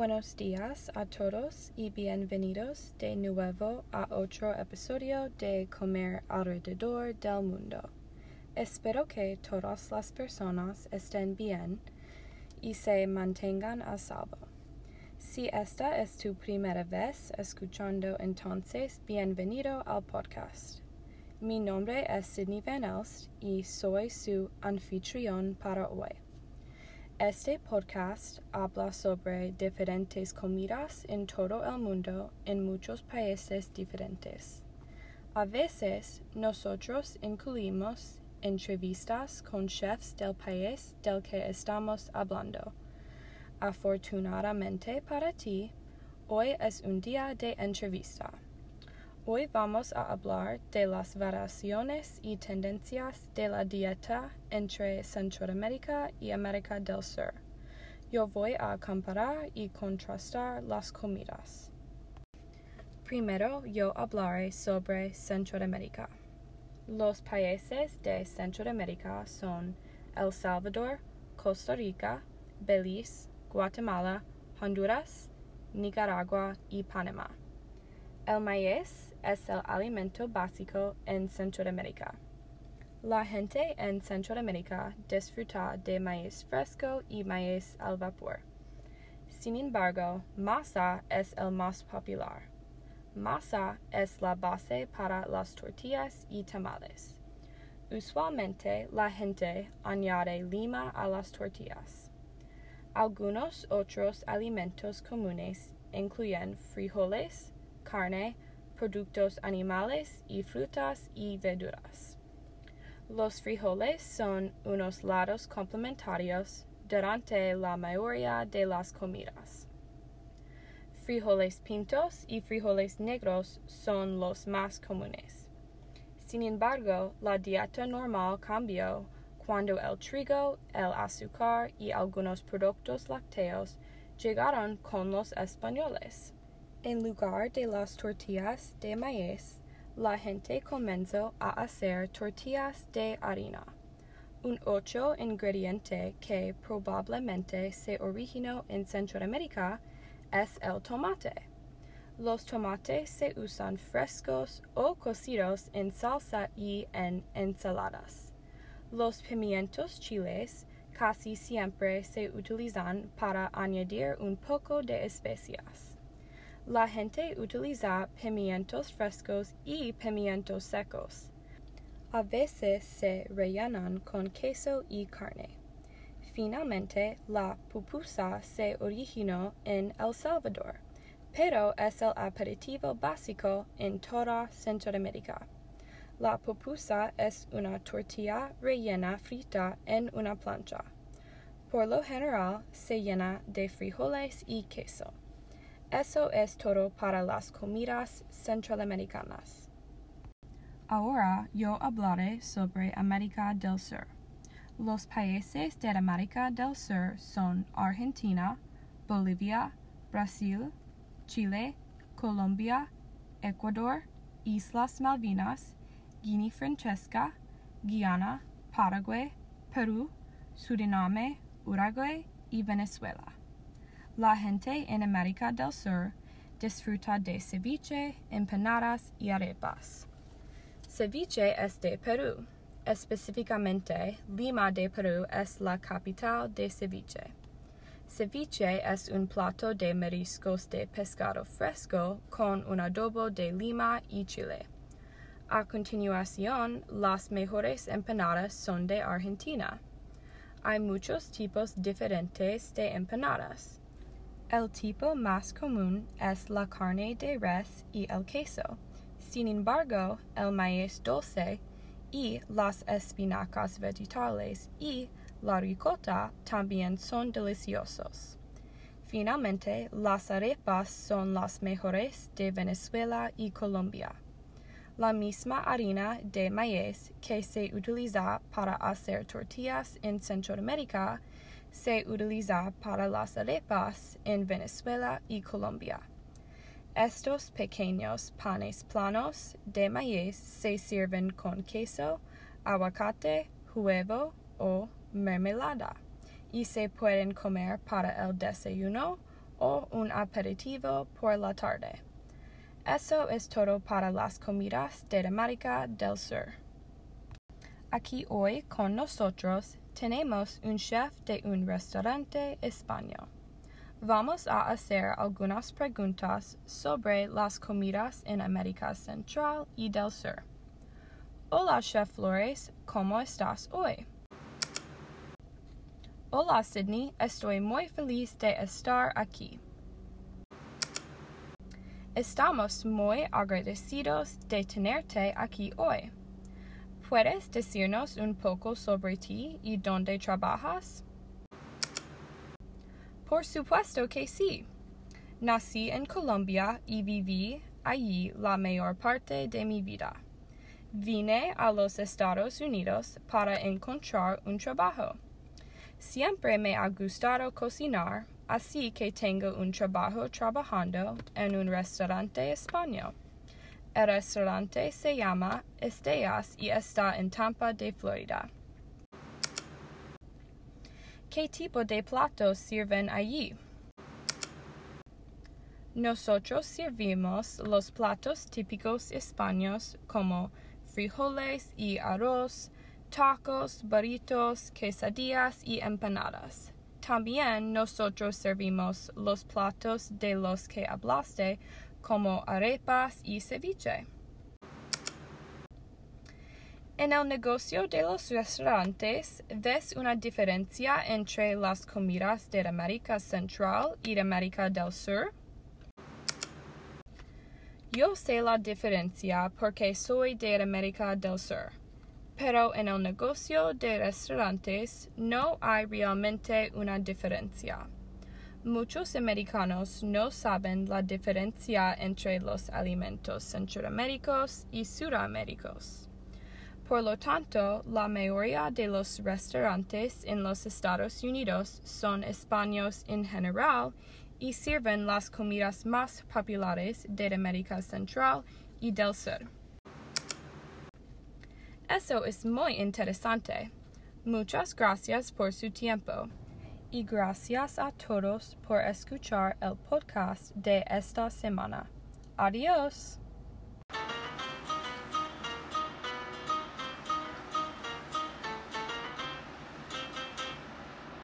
Buenos días a todos y bienvenidos de nuevo a otro episodio de Comer alrededor del mundo. Espero que todas las personas estén bien y se mantengan a salvo. Si esta es tu primera vez escuchando, entonces bienvenido al podcast. Mi nombre es Sidney Van Elst y soy su anfitrión para hoy. Este podcast habla sobre diferentes comidas en todo el mundo en muchos países diferentes. A veces nosotros incluimos entrevistas con chefs del país del que estamos hablando. Afortunadamente para ti, hoy es un día de entrevista. Hoy vamos a hablar de las variaciones y tendencias de la dieta entre Centroamérica y América del Sur. Yo voy a comparar y contrastar las comidas. Primero yo hablaré sobre Centroamérica. Los países de Centroamérica son El Salvador, Costa Rica, Belice, Guatemala, Honduras, Nicaragua y Panamá. El maíz es el alimento básico en Centroamérica. La gente en Centroamérica disfruta de maíz fresco y maíz al vapor. Sin embargo, masa es el más popular. Masa es la base para las tortillas y tamales. Usualmente la gente añade lima a las tortillas. Algunos otros alimentos comunes incluyen frijoles, carne, productos animales y frutas y verduras. Los frijoles son unos lados complementarios durante la mayoría de las comidas. Frijoles pintos y frijoles negros son los más comunes. Sin embargo, la dieta normal cambió cuando el trigo, el azúcar y algunos productos lácteos llegaron con los españoles. En lugar de las tortillas de maíz, la gente comenzó a hacer tortillas de harina. Un otro ingrediente que probablemente se originó en Centroamérica es el tomate. Los tomates se usan frescos o cocidos en salsa y en ensaladas. Los pimientos chiles casi siempre se utilizan para añadir un poco de especias. La gente utiliza pimientos frescos y pimientos secos. A veces se rellenan con queso y carne. Finalmente, la pupusa se originó en El Salvador, pero es el aperitivo básico en toda Centroamérica. La pupusa es una tortilla rellena frita en una plancha. Por lo general se llena de frijoles y queso. Eso es todo para las comidas centroamericanas. Ahora yo hablaré sobre América del Sur. Los países de América del Sur son Argentina, Bolivia, Brasil, Chile, Colombia, Ecuador, Islas Malvinas, Guinea Francesca, Guyana, Paraguay, Perú, Suriname, Uruguay y Venezuela. La gente en América del Sur disfruta de ceviche, empanadas y arepas. Ceviche es de Perú. Específicamente, Lima de Perú es la capital de ceviche. Ceviche es un plato de mariscos de pescado fresco con un adobo de lima y chile. A continuación, las mejores empanadas son de Argentina. Hay muchos tipos diferentes de empanadas. El tipo más común es la carne de res y el queso. Sin embargo, el maíz dulce y las espinacas vegetales y la ricota también son deliciosos. Finalmente, las arepas son las mejores de Venezuela y Colombia. La misma harina de maíz que se utiliza para hacer tortillas en Centroamérica se utiliza para las arepas en Venezuela y Colombia. Estos pequeños panes planos de maíz se sirven con queso, aguacate, huevo o mermelada y se pueden comer para el desayuno o un aperitivo por la tarde. Eso es todo para las comidas de América del Sur. Aquí hoy con nosotros tenemos un chef de un restaurante español. Vamos a hacer algunas preguntas sobre las comidas en América Central y del Sur. Hola, Chef Flores, ¿cómo estás hoy? Hola, Sydney, estoy muy feliz de estar aquí. Estamos muy agradecidos de tenerte aquí hoy. ¿Puedes decirnos un poco sobre ti y dónde trabajas? Por supuesto que sí. Nací en Colombia y viví allí la mayor parte de mi vida. Vine a los Estados Unidos para encontrar un trabajo. Siempre me ha gustado cocinar, así que tengo un trabajo trabajando en un restaurante español. El restaurante se llama Estrellas y está en Tampa de Florida. ¿Qué tipo de platos sirven allí? Nosotros servimos los platos típicos españoles como frijoles y arroz, tacos, burritos, quesadillas y empanadas. También nosotros servimos los platos de los que hablaste como arepas y ceviche. En el negocio de los restaurantes, ¿ves una diferencia entre las comidas de América Central y América del Sur? Yo sé la diferencia porque soy de América del Sur, pero en el negocio de restaurantes no hay realmente una diferencia. Muchos americanos no saben la diferencia entre los alimentos centroamericanos y sudamericanos. Por lo tanto, la mayoría de los restaurantes en los Estados Unidos son españoles en general y sirven las comidas más populares de América Central y del Sur. Eso es muy interesante. Muchas gracias por su tiempo. Y gracias a todos por escuchar el podcast de esta semana. Adiós.